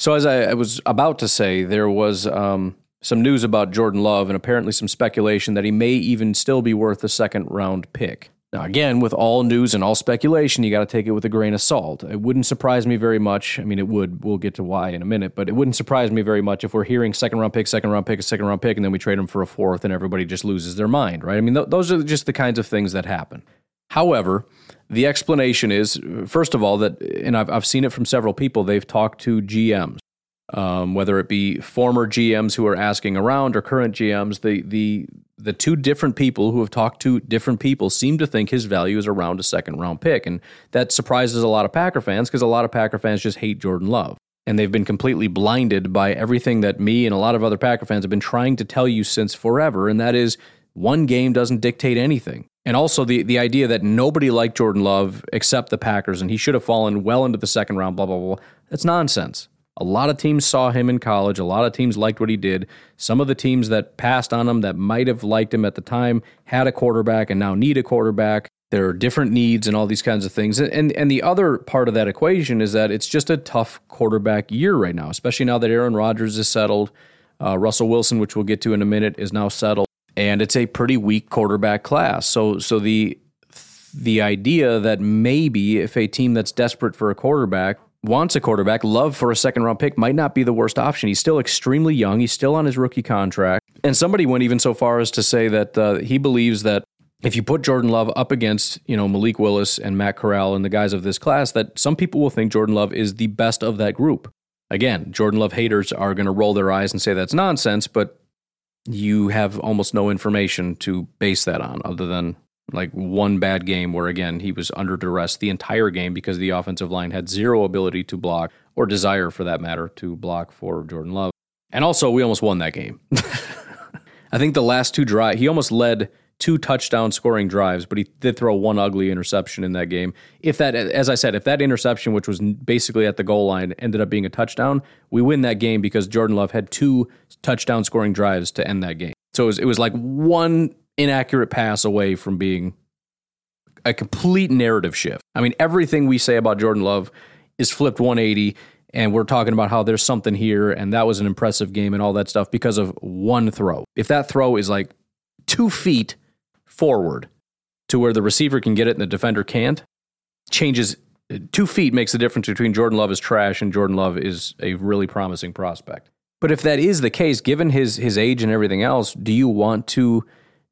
Speaker 1: So as I, I was about to say, there was um, some news about Jordan Love and apparently some speculation that he may even still be worth a second round pick. Now, again, with all news and all speculation, you got to take it with a grain of salt. It wouldn't surprise me very much. I mean, it would. We'll get to why in a minute, but it wouldn't surprise me very much if we're hearing second round pick, second round pick, a second round pick, and then we trade them for a fourth, and everybody just loses their mind, right? I mean, th- those are just the kinds of things that happen. However, the explanation is, first of all, that, and I've, I've seen it from several people, they've talked to GMs um, whether it be former GMs who are asking around or current GMs, the the the two different people who have talked to different people seem to think his value is around a second round pick, and that surprises a lot of Packer fans because a lot of Packer fans just hate Jordan Love. And they've been completely blinded by everything that me and a lot of other Packer fans have been trying to tell you since forever, and that is one game doesn't dictate anything. And also the, the idea that nobody liked Jordan Love except the Packers and he should have fallen well into the second round, blah, blah, blah. That's nonsense. A lot of teams saw him in college. A lot of teams liked what he did. Some of the teams that passed on him that might have liked him at the time had a quarterback and now need a quarterback. There are different needs and all these kinds of things. And and the other part of that equation is that it's just a tough quarterback year right now, especially now that Aaron Rodgers is settled. Uh, Russell Wilson, which we'll get to in a minute, is now settled, and it's a pretty weak quarterback class. So so the the idea that maybe if a team that's desperate for a quarterback wants a quarterback, Love for a second round pick might not be the worst option. He's still extremely young. He's still on his rookie contract. And somebody went even so far as to say that uh, he believes that if you put Jordan Love up against, you know, Malik Willis and Matt Corral and the guys of this class, that some people will think Jordan Love is the best of that group. Again, Jordan Love haters are going to roll their eyes and say that's nonsense, but you have almost no information to base that on other than like one bad game where again he was under duress the entire game because the offensive line had zero ability to block or desire for that matter to block for Jordan Love. And also we almost won that game. I think the last two drive he almost led two touchdown scoring drives, but he did throw one ugly interception in that game. If that as I said, if that interception which was basically at the goal line ended up being a touchdown, we win that game because Jordan Love had two touchdown scoring drives to end that game. So it was, it was like one inaccurate pass away from being a complete narrative shift. I mean, everything we say about Jordan Love is flipped 180, and we're talking about how there's something here, and that was an impressive game and all that stuff because of one throw. If that throw is like two feet forward to where the receiver can get it and the defender can't, changes two feet makes the difference between Jordan Love is trash and Jordan Love is a really promising prospect. But if that is the case, given his his age and everything else, do you want to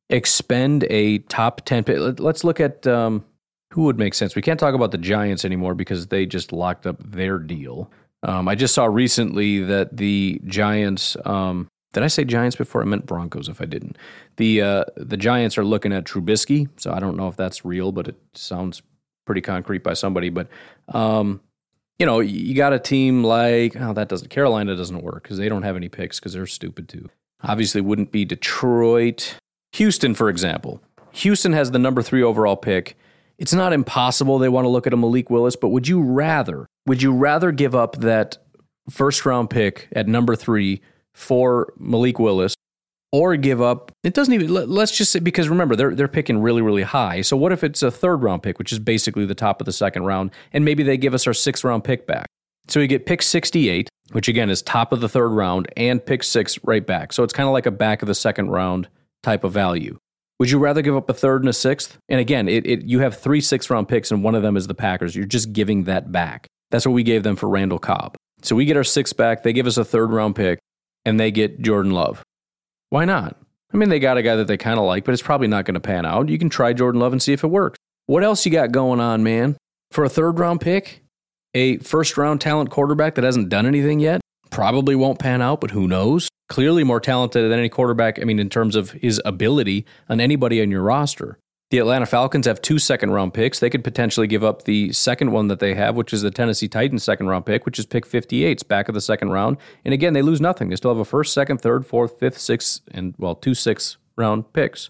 Speaker 1: expend a top 10 pick. Let's look at um, who would make sense. We can't talk about the Giants anymore because they just locked up their deal. Um, I just saw recently that the Giants. Um, did I say Giants before? I meant Broncos. If I didn't, the uh, the Giants are looking at Trubisky. So I don't know if that's real, but it sounds pretty concrete by somebody. But um, you know, you got a team like oh that doesn't Carolina doesn't work because they don't have any picks because they're stupid too. Obviously, wouldn't be Detroit. Houston, for example. Houston has the number three overall pick. It's not impossible they want to look at a Malik Willis, but would you rather, would you rather give up that first round pick at number three for Malik Willis or give up it doesn't even let's just say because remember they're they're picking really really high so what if it's a third round pick which is basically the top of the second round and maybe they give us our sixth round pick back so we get pick 68 which again is top of the third round and pick 6 right back so it's kind of like a back of the second round type of value. Would you rather give up a third and a sixth? And again, it, it, you have three sixth round picks, and one of them is the Packers. You're just giving that back. That's what we gave them for Randall Cobb. So we get our sixth back. They give us a third round pick, and they get Jordan Love. Why not? I mean, they got a guy that they kind of like, but it's probably not going to pan out. You can try Jordan Love and see if it works. What else you got going on, man? For a third round pick, a first round talent quarterback that hasn't done anything yet, probably won't pan out, but who knows? Clearly more talented than any quarterback, I mean, in terms of his ability on anybody on your roster. The Atlanta Falcons have two second round picks. They could potentially give up the second one that they have, which is the Tennessee Titans second round pick, which is pick 58. It's back of the second round. And again, they lose nothing. They still have a first, second, third, fourth, fifth, sixth, and well, two six round picks.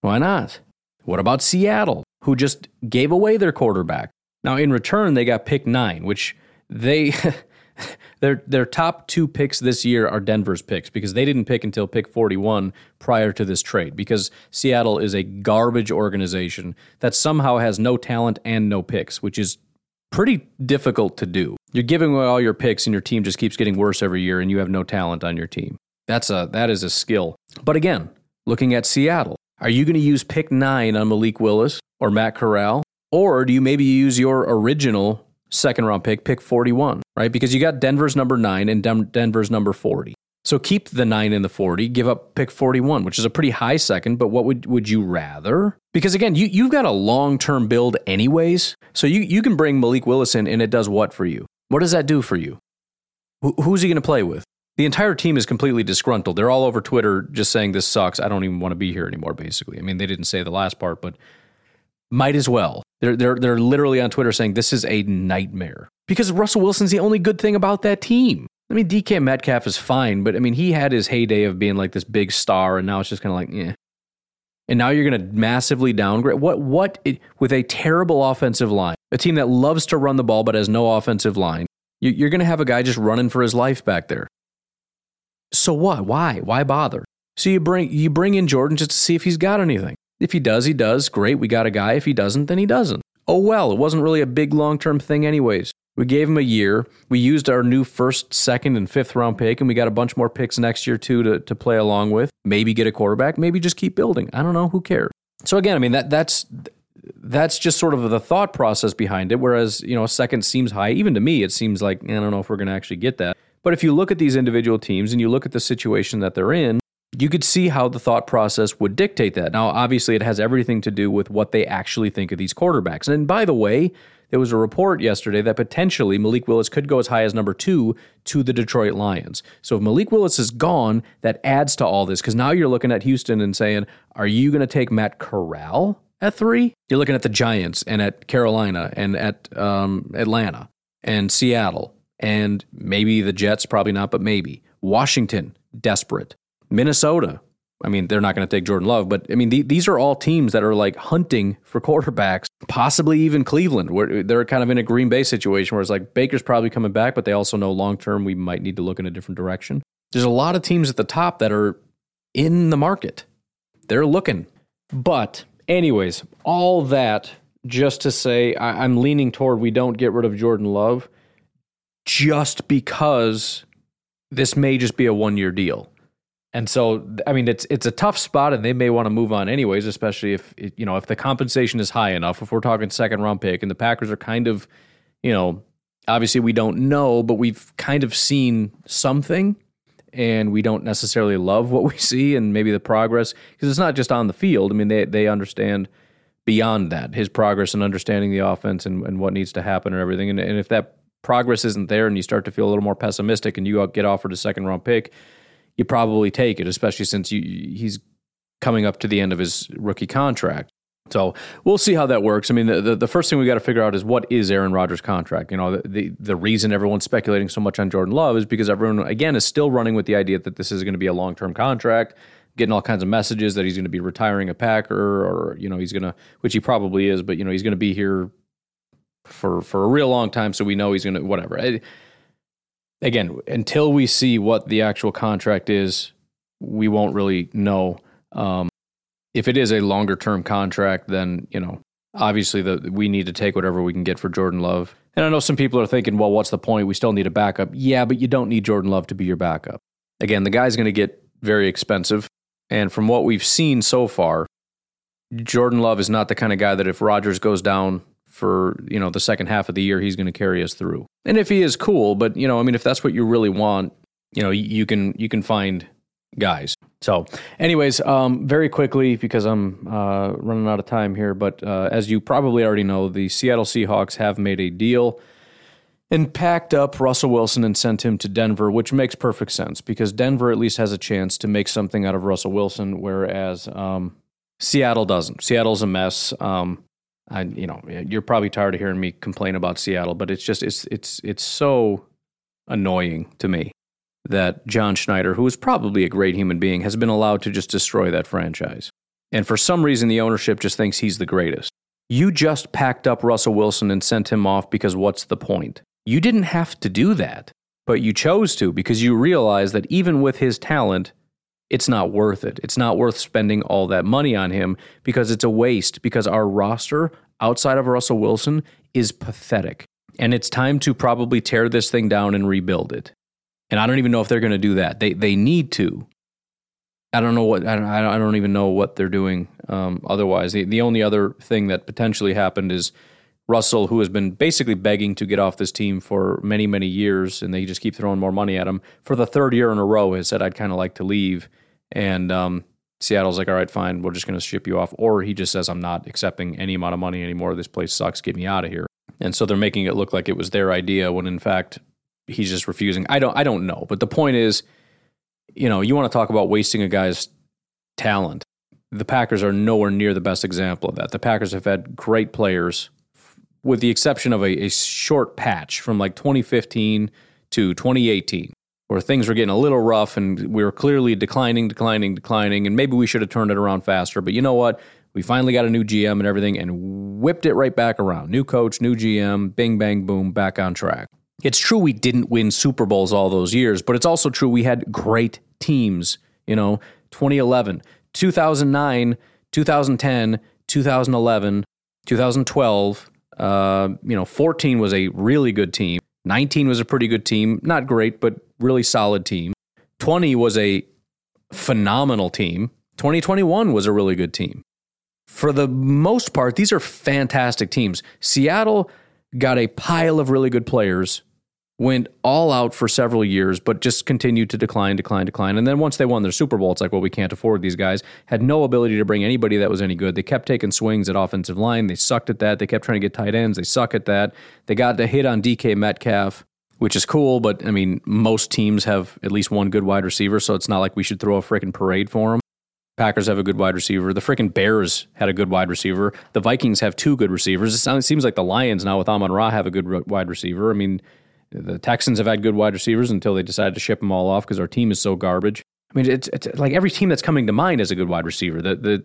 Speaker 1: Why not? What about Seattle, who just gave away their quarterback? Now, in return, they got pick nine, which they their their top two picks this year are Denver's picks because they didn't pick until pick 41 prior to this trade because Seattle is a garbage organization that somehow has no talent and no picks, which is pretty difficult to do. You're giving away all your picks and your team just keeps getting worse every year and you have no talent on your team. That's a that is a skill. But again, looking at Seattle, Are you going to use pick nine on Malik Willis or Matt Corral? Or do you maybe use your original second round pick, pick 41, right? Because you got Denver's number nine and Denver's number 40. So keep the nine and the 40, give up pick 41, which is a pretty high second, but what would, would you rather? Because again, you, you've got a long term build anyways. So you, you can bring Malik Willis in and it does what for you? What does that do for you? Wh- who's he going to play with? The entire team is completely disgruntled. They're all over Twitter just saying this sucks. I don't even want to be here anymore, basically. I mean, they didn't say the last part, but might as well. They're, they're, they're literally on Twitter saying this is a nightmare because Russell Wilson's the only good thing about that team. I mean, DK Metcalf is fine, but I mean, he had his heyday of being like this big star, and now it's just kind of like, yeah. And now you're going to massively downgrade. What? What? It, with a terrible offensive line, a team that loves to run the ball but has no offensive line, you, you're going to have a guy just running for his life back there. So what? Why? Why bother? So you bring you bring in Jordan just to see if he's got anything. If he does, he does. Great, we got a guy. If he doesn't, then he doesn't. Oh well, it wasn't really a big long term thing, anyways. We gave him a year. We used our new first, second, and fifth round pick, and we got a bunch more picks next year too to, to play along with. Maybe get a quarterback. Maybe just keep building. I don't know. Who cares? So again, I mean that that's that's just sort of the thought process behind it. Whereas you know, second seems high. Even to me, it seems like I don't know if we're going to actually get that. But if you look at these individual teams and you look at the situation that they're in, you could see how the thought process would dictate that. Now, obviously, it has everything to do with what they actually think of these quarterbacks. And by the way, there was a report yesterday that potentially Malik Willis could go as high as number two to the Detroit Lions. So if Malik Willis is gone, that adds to all this because now you're looking at Houston and saying, are you going to take Matt Corral at three? You're looking at the Giants and at Carolina and at um, Atlanta and Seattle and maybe the Jets, probably not, but maybe. Washington, desperate. Minnesota, I mean, they're not going to take Jordan Love, but I mean, the, these are all teams that are like hunting for quarterbacks, possibly even Cleveland, where they're kind of in a Green Bay situation where it's like Baker's probably coming back, but they also know long term we might need to look in a different direction. There's a lot of teams at the top that are in the market. They're looking. But, anyways, all that just to say, I, I'm leaning toward we don't get rid of Jordan Love just because this may just be a one year deal. And so, I mean, it's it's a tough spot, and they may want to move on anyways, especially if you know if the compensation is high enough. If we're talking second round pick, and the Packers are kind of, you know, obviously we don't know, but we've kind of seen something, and we don't necessarily love what we see, and maybe the progress because it's not just on the field. I mean, they they understand beyond that his progress and understanding the offense and, and what needs to happen and everything. And, and if that progress isn't there, and you start to feel a little more pessimistic, and you get offered a second round pick you probably take it, especially since you, he's coming up to the end of his rookie contract. So we'll see how that works. I mean, the, the, the first thing we got to figure out is what is Aaron Rodgers' contract. You know, the, the, the reason everyone's speculating so much on Jordan Love is because everyone again is still running with the idea that this is going to be a long term contract, getting all kinds of messages that he's going to be retiring a Packer, or you know he's going to, which he probably is, but you know he's going to be here for for a real long time, so we know he's going to whatever again, until we see what the actual contract is, we won't really know. Um, if it is a longer term contract, then you know, obviously, the we need to take whatever we can get for Jordan Love. And I know some people are thinking, well, what's the point? We still need a backup. Yeah, but you don't need Jordan Love to be your backup. Again, the guy's going to get very expensive, and from what we've seen so far, Jordan Love is not the kind of guy that if Rodgers goes down for you know the second half of the year he's going to carry us through and if he is cool but you know i mean if that's what you really want you know you can you can find guys so anyways um, very quickly because i'm uh, running out of time here but uh, as you probably already know the seattle seahawks have made a deal and packed up Russell Wilson and sent him to Denver, which makes perfect sense because Denver at least has a chance to make something out of Russell Wilson, whereas um, Seattle doesn't. Seattle's a mess. Um, I, you know, you're probably tired of hearing me complain about Seattle, but it's just it's it's it's so annoying to me that John Schneider, who is probably a great human being, has been allowed to just destroy that franchise. And for some reason, the ownership just thinks he's the greatest. You just packed up Russell Wilson and sent him off because what's the point? You didn't have to do that, but you chose to because you realize that even with his talent, it's not worth it. It's not worth spending all that money on him because it's a waste because our roster outside of Russell Wilson is pathetic. And it's time to probably tear this thing down and rebuild it. And I don't even know if they're going to do that. They they need to. I don't know what I don't, I don't even know what they're doing. Um, otherwise, the the only other thing that potentially happened is Russell, who has been basically begging to get off this team for many many years, and they just keep throwing more money at him for the third year in a row, has said I'd kind of like to leave, and um, Seattle's like, all right, fine, we're just going to ship you off, or he just says I'm not accepting any amount of money anymore. This place sucks. Get me out of here. And so they're making it look like it was their idea when in fact he's just refusing. I don't I don't know, but the point is you know, you want to talk about wasting a guy's talent. The Packers are nowhere near the best example of that. The Packers have had great players, with the exception of a, a short patch from like 2015 to 2018, where things were getting a little rough and we were clearly declining, declining, declining. And maybe we should have turned it around faster. But you know what? We finally got a new GM and everything and whipped it right back around. New coach, new GM, bing, bang, boom, back on track. It's true we didn't win Super Bowls all those years, but it's also true we had great teams, you know, 2011, 2009, 2010, 2011, 2012, uh, you know, 14 was a really good team. 19 was a pretty good team, not great, but really solid team. 20 was a phenomenal team. 2021 was a really good team. For the most part, these are fantastic teams. Seattle got a pile of really good players went all out for several years, but just continued to decline, decline, decline. And then once they won their Super Bowl, it's like, well, we can't afford these guys. Had no ability to bring anybody that was any good. They kept taking swings at offensive line. They sucked at that. They kept trying to get tight ends. They suck at that. They got the hit on DK Metcalf, which is cool, but I mean, most teams have at least one good wide receiver, so it's not like we should throw a freaking parade for them. Packers have a good wide receiver. The freaking Bears had a good wide receiver. The Vikings have two good receivers. It seems like the Lions now with Amon Ra have a good wide receiver. I mean, the Texans have had good wide receivers until they decided to ship them all off because our team is so garbage. I mean, it's, it's like every team that's coming to mind is a good wide receiver. The the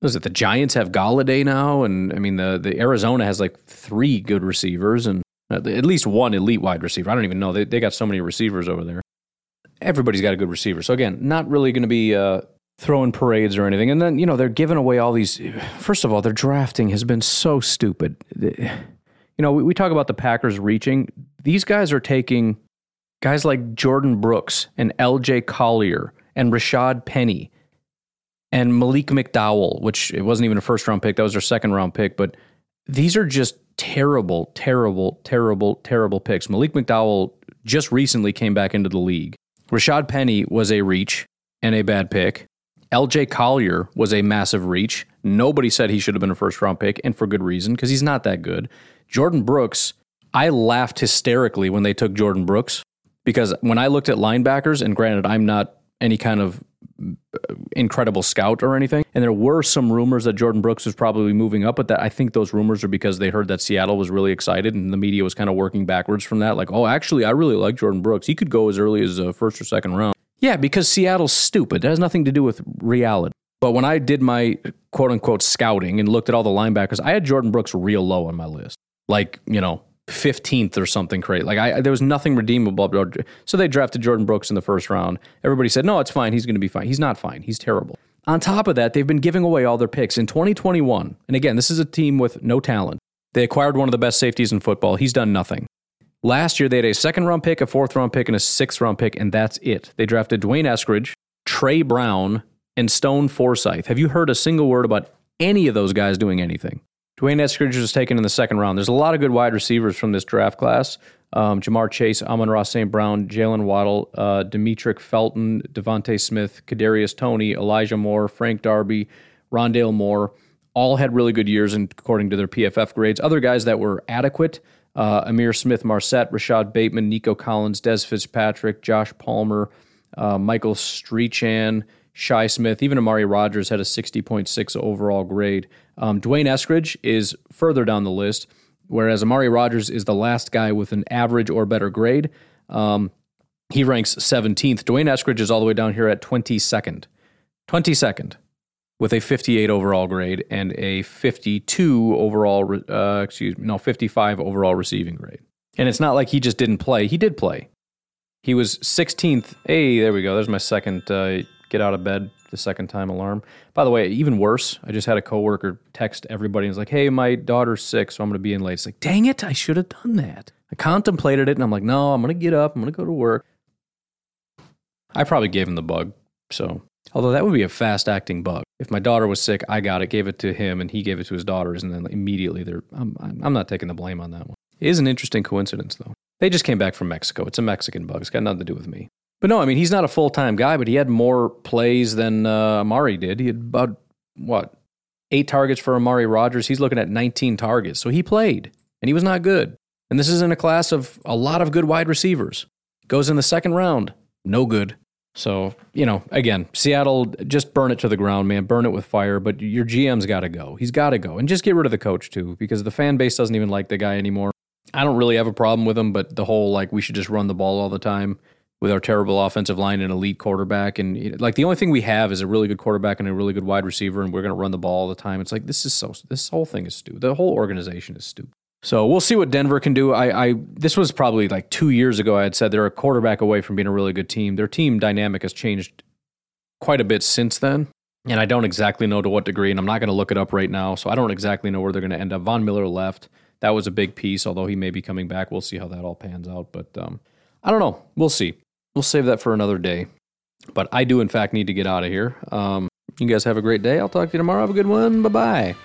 Speaker 1: was it the Giants have Golladay now, and I mean the the Arizona has like three good receivers and at least one elite wide receiver. I don't even know they they got so many receivers over there. Everybody's got a good receiver. So again, not really going to be uh, throwing parades or anything. And then you know they're giving away all these. First of all, their drafting has been so stupid you know, we, we talk about the Packers reaching. These guys are taking guys like Jordyn Brooks and LJ Collier and Rashaad Penny and Malik McDowell, which it wasn't even a first round pick, that was their second round pick, but these are just terrible, terrible, terrible, terrible picks. Malik McDowell just recently came back into the league. Rashaad Penny was a reach and a bad pick. LJ Collier was a massive reach. Nobody said he should have been a first round pick, and for good reason, because he's not that good. Jordyn Brooks, I laughed hysterically when they took Jordyn Brooks because when I looked at linebackers, and granted, I'm not any kind of uh, incredible scout or anything. And there were some rumors that Jordyn Brooks was probably moving up, but that I think those rumors are because they heard that Seattle was really excited and the media was kind of working backwards from that. Like, oh, actually, I really like Jordyn Brooks. He could go as early as a first or second round. Yeah, because Seattle's stupid. It has nothing to do with reality. But when I did my quote unquote scouting and looked at all the linebackers, I had Jordyn Brooks real low on my list like you know 15th or something crazy. Like I, there was nothing redeemable. So they drafted Jordyn Brooks in the first round. Everybody said, no, it's fine. He's going to be fine. He's not fine. He's terrible. On top of that, they've been giving away all their picks in 2021. And again, this is a team with no talent. They acquired one of the best safeties in football. He's done nothing. Last year, they had a second round pick, a fourth round pick, and a sixth round pick, and that's it. They drafted D'Wayne Eskridge, Tre Brown, and Stone Forsythe. Have you heard a single word about any of those guys doing anything? D'Wayne Eskridge was taken in the second round. There's a lot of good wide receivers from this draft class. Um, Ja'Marr Chase, Amon-Ra St. Brown, Jalen Waddle, uh, Demetric Felton, DeVonta Smith, Kadarius Toney, Elijah Moore, Frank Darby, Rondale Moore, all had really good years according to their PFF grades. Other guys that were adequate, uh, Ihmir Smith-Marsette, Rashod Bateman, Nico Collins, Dez Fitzpatrick, Josh Palmer, uh, Michael Strachan, Shi Smith, even Amari Rodgers had a 60.6 overall grade. Um, D'Wayne Eskridge is further down the list, whereas Amari Rodgers is the last guy with an average or better grade. Um, he ranks 17th. D'Wayne Eskridge is all the way down here at 22nd. 22nd with a 58 overall grade and a 52 overall, uh, excuse me, no, 55 overall receiving grade. And it's not like he just didn't play. He did play. He was 16th. Hey, there we go. There's my second uh, get out of bed the second time alarm. By the way, even worse, I just had a coworker text everybody and was like, "Hey, my daughter's sick, so I'm going to be in late." It's like, "Dang it, I should have done that." I contemplated it and I'm like, "No, I'm going to get up. I'm going to go to work." I probably gave him the bug, so Although that would be a fast acting bug. If my daughter was sick, I got it, gave it to him, and he gave it to his daughters, and then immediately they're. I'm, I'm not taking the blame on that one. It is an interesting coincidence, though. They just came back from Mexico. It's a Mexican bug. It's got nothing to do with me. But no, I mean, he's not a full time guy, but he had more plays than uh, Amari did. He had about, what, eight targets for Amari Rodgers. He's looking at 19 targets. So he played, and he was not good. And this is in a class of a lot of good wide receivers. Goes in the second round, no good. So, you know, again, Seattle, just burn it to the ground, man. Burn it with fire. But your GM's got to go. He's got to go. And just get rid of the coach, too, because the fan base doesn't even like the guy anymore. I don't really have a problem with him, but the whole, like, we should just run the ball all the time with our terrible offensive line and elite quarterback. And, like, the only thing we have is a really good quarterback and a really good wide receiver, and we're going to run the ball all the time. It's like, this is so, this whole thing is stupid. The whole organization is stupid. So we'll see what Denver can do. I, I this was probably like two years ago. I had said they're a quarterback away from being a really good team. Their team dynamic has changed quite a bit since then, and I don't exactly know to what degree. And I'm not going to look it up right now, so I don't exactly know where they're going to end up. Von Miller left. That was a big piece, although he may be coming back. We'll see how that all pans out. But um, I don't know. We'll see. We'll save that for another day. But I do, in fact, need to get out of here. Um, you guys have a great day. I'll talk to you tomorrow. Have a good one. Bye bye.